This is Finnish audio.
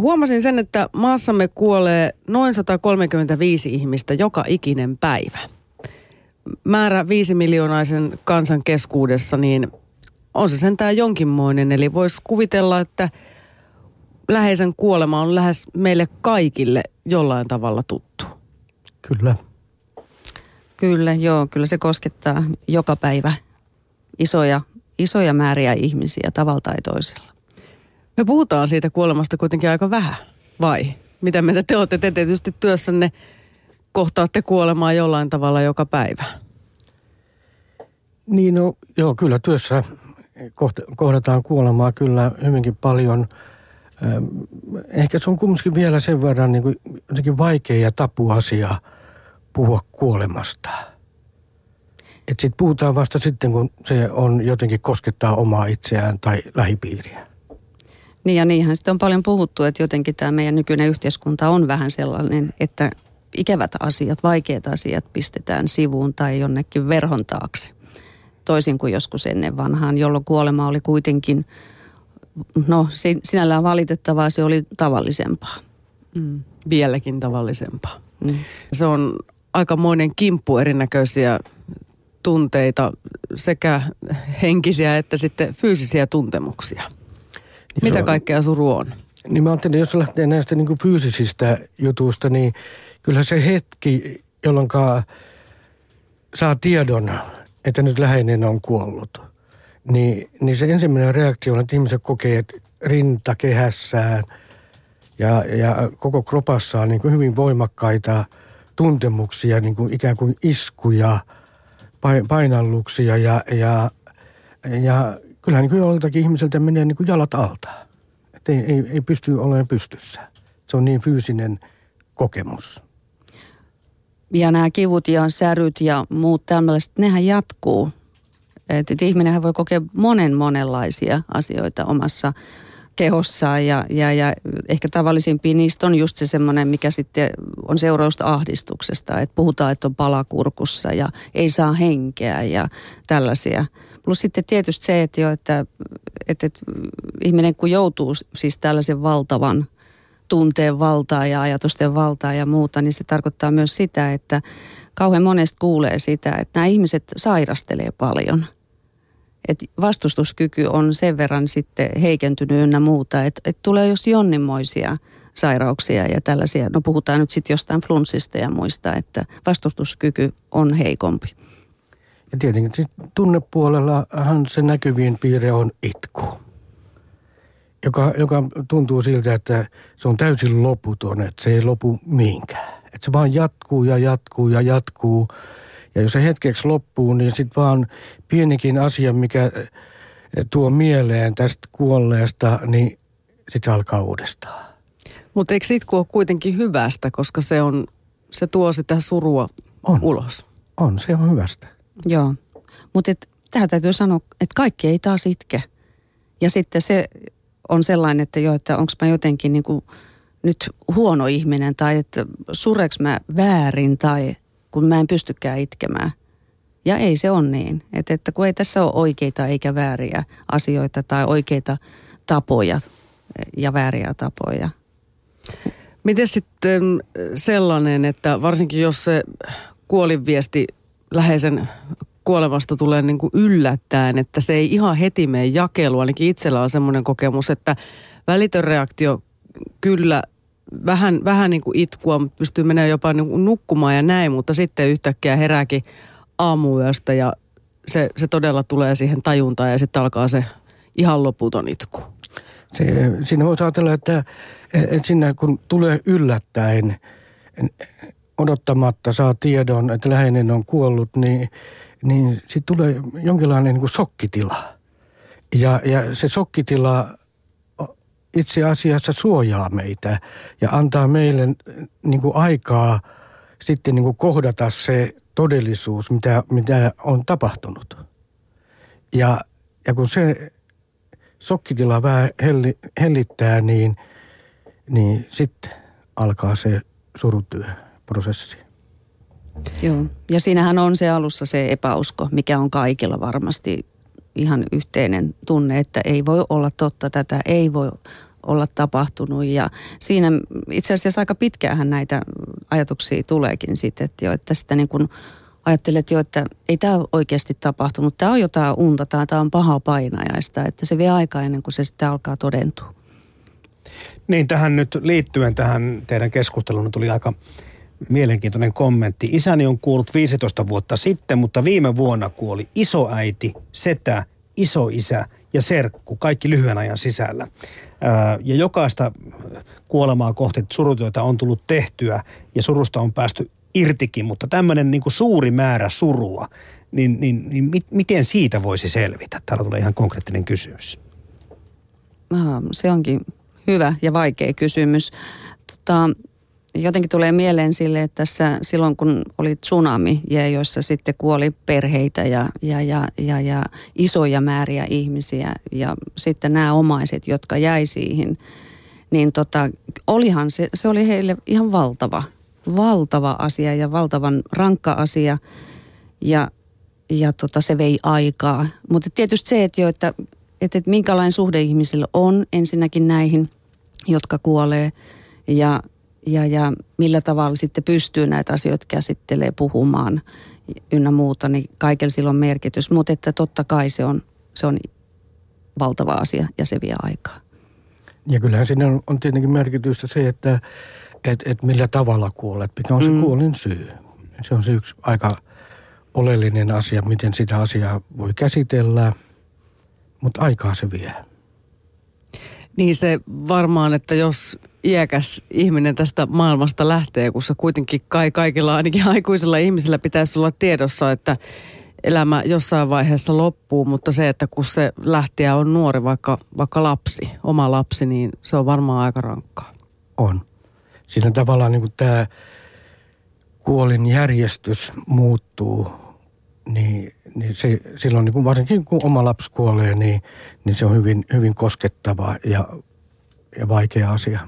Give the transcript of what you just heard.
huomasin sen, että maassamme kuolee noin 135 ihmistä joka ikinen päivä. Määrä viisi miljoonaisen kansan keskuudessa, niin on se sentään jonkinmoinen. Eli voisi kuvitella, että läheisen kuolema on lähes meille kaikille jollain tavalla tuttu. Kyllä. Kyllä, joo. Kyllä se koskettaa joka päivä isoja, isoja määriä ihmisiä tavalla tai toisella. Me puhutaan siitä kuolemasta kuitenkin aika vähän, vai? Mitä mieltä te olette? Te tietysti työssänne kohtaatte kuolemaa jollain tavalla joka päivä. Niin no, joo, kyllä työssä kohdataan kuolemaa kyllä hyvinkin paljon. Ehkä se on kumminkin vielä sen verran niin kuin vaikea ja tapuasia puhua kuolemasta. Että sitten puhutaan vasta sitten, kun se on jotenkin koskettaa omaa itseään tai lähipiiriä. Niin ja niinhän sitten on paljon puhuttu, että jotenkin tämä meidän nykyinen yhteiskunta on vähän sellainen, että ikävät asiat, vaikeat asiat pistetään sivuun tai jonnekin verhon taakse. Toisin kuin joskus ennen vanhaan, jolloin kuolema oli kuitenkin, no sinällään valitettavaa, se oli tavallisempaa. Mm. Vieläkin tavallisempaa. Mm. Se on aikamoinen kimppu erinäköisiä tunteita, sekä henkisiä että sitten fyysisiä tuntemuksia. Mitä on, kaikkea suru on? Niin mä ajattelin, jos lähtee näistä niin kuin fyysisistä jutuista, niin kyllä se hetki, jolloin saa tiedon, että nyt läheinen on kuollut, niin, niin se ensimmäinen reaktio on, että ihmiset kokee, että rinta kehässään ja, ja koko kropassaan niin kuin hyvin voimakkaita tuntemuksia, niin kuin ikään kuin iskuja, painalluksia ja, ja, ja kyllähän niin joltakin ihmiseltä menee niin kuin jalat alta. Että ei, ei, ei pysty olemaan pystyssä. Se on niin fyysinen kokemus. Ja nämä kivut ja säryt ja muut tämmöiset, nehän jatkuu. Että et ihminenhän voi kokea monen monenlaisia asioita omassa kehossaan ja, ja, ja ehkä tavallisimpia niistä on just se semmoinen, mikä sitten on seurausta ahdistuksesta. Että puhutaan, että on palakurkussa ja ei saa henkeä ja tällaisia – Plus sitten tietysti se, että, jo, että, että, että ihminen kun joutuu siis tällaisen valtavan tunteen valtaa ja ajatusten valtaa ja muuta, niin se tarkoittaa myös sitä, että kauhean monesti kuulee sitä, että nämä ihmiset sairastelee paljon. Että vastustuskyky on sen verran sitten heikentynyt ynnä muuta, että, että tulee jos jonninmoisia sairauksia ja tällaisia. No puhutaan nyt sitten jostain flunssista ja muista, että vastustuskyky on heikompi. Ja tietenkin tunnepuolellahan se näkyvin piirre on itku, joka, joka tuntuu siltä, että se on täysin loputon, että se ei lopu mihinkään. Että se vaan jatkuu ja jatkuu ja jatkuu. Ja jos se hetkeksi loppuu, niin sitten vaan pienikin asia, mikä eh, tuo mieleen tästä kuolleesta, niin sitten se alkaa uudestaan. Mutta eikö itku ole kuitenkin hyvästä, koska se, on, se tuo sitä surua on. ulos? On, se on hyvästä. Joo, mutta tähän täytyy sanoa, että kaikki ei taas itke. Ja sitten se on sellainen, että jo, että onko mä jotenkin niin kuin nyt huono ihminen tai että sureks mä väärin tai kun mä en pystykään itkemään. Ja ei se on niin. Että, että kun ei tässä ole oikeita eikä vääriä asioita tai oikeita tapoja ja vääriä tapoja. Miten sitten sellainen, että varsinkin jos se kuolinviesti läheisen kuolemasta tulee niin kuin yllättäen, että se ei ihan heti mene jakelua. Ainakin itsellä on semmoinen kokemus, että välitön reaktio kyllä vähän, vähän niin kuin itkua, pystyy menemään jopa niin kuin nukkumaan ja näin, mutta sitten yhtäkkiä herääkin aamuyöstä ja se, se todella tulee siihen tajuntaan ja sitten alkaa se ihan loputon itku. Se, siinä voisi ajatella, että, että siinä kun tulee yllättäen, odottamatta saa tiedon, että läheinen on kuollut, niin, niin sitten tulee jonkinlainen niin kuin sokkitila. Ja, ja se sokkitila itse asiassa suojaa meitä ja antaa meille niin kuin aikaa sitten niin kuin kohdata se todellisuus, mitä, mitä on tapahtunut. Ja, ja kun se sokkitila vähän helli, hellittää, niin, niin sitten alkaa se surutyö prosessi. Joo, ja siinähän on se alussa se epäusko, mikä on kaikilla varmasti ihan yhteinen tunne, että ei voi olla totta tätä, ei voi olla tapahtunut. Ja siinä itse asiassa aika pitkään näitä ajatuksia tuleekin sitten, että, jo, että sitä niin kuin ajattelet jo, että ei tämä oikeasti tapahtunut. Tämä on jotain unta, tämä on paha painajaista, että se vie aikaa ennen kuin se sitten alkaa todentua. Niin, tähän nyt liittyen tähän teidän keskusteluun tuli aika mielenkiintoinen kommentti. Isäni on kuollut 15 vuotta sitten, mutta viime vuonna kuoli isoäiti, setä, isoisä ja serkku, kaikki lyhyen ajan sisällä. Ja jokaista kuolemaa kohti surutyötä on tullut tehtyä ja surusta on päästy irtikin, mutta tämmöinen niin kuin suuri määrä surua, niin, niin, niin mit, miten siitä voisi selvitä? Täällä tulee ihan konkreettinen kysymys. Se onkin hyvä ja vaikea kysymys. Tota, jotenkin tulee mieleen sille, että tässä silloin kun oli tsunami, ja joissa sitten kuoli perheitä ja, ja, ja, ja, ja isoja määriä ihmisiä ja sitten nämä omaiset, jotka jäi siihen, niin tota, olihan se, se oli heille ihan valtava, valtava asia ja valtavan rankka asia ja, ja tota, se vei aikaa. Mutta tietysti se, että, jo, että, että, että minkälainen suhde ihmisillä on ensinnäkin näihin, jotka kuolee ja ja, ja millä tavalla sitten pystyy näitä asioita käsittelee puhumaan ynnä muuta, niin kaikella sillä on merkitys. Mutta että totta kai se on, se on valtava asia ja se vie aikaa. Ja kyllähän siinä on, on tietenkin merkitystä se, että et, et millä tavalla kuolet, mikä on se mm. kuolin syy. Se on se yksi aika oleellinen asia, miten sitä asiaa voi käsitellä, mutta aikaa se vie. Niin se varmaan, että jos iäkäs ihminen tästä maailmasta lähtee, kun se kuitenkin kai kaikilla, ainakin aikuisilla ihmisillä pitäisi olla tiedossa, että elämä jossain vaiheessa loppuu, mutta se, että kun se lähtiä on nuori, vaikka, vaikka lapsi, oma lapsi, niin se on varmaan aika rankkaa. On. Siinä tavallaan niin tämä kuolin järjestys muuttuu, niin, niin se, silloin niin kuin varsinkin kun oma lapsi kuolee, niin, niin se on hyvin, hyvin koskettava ja, ja vaikea asia.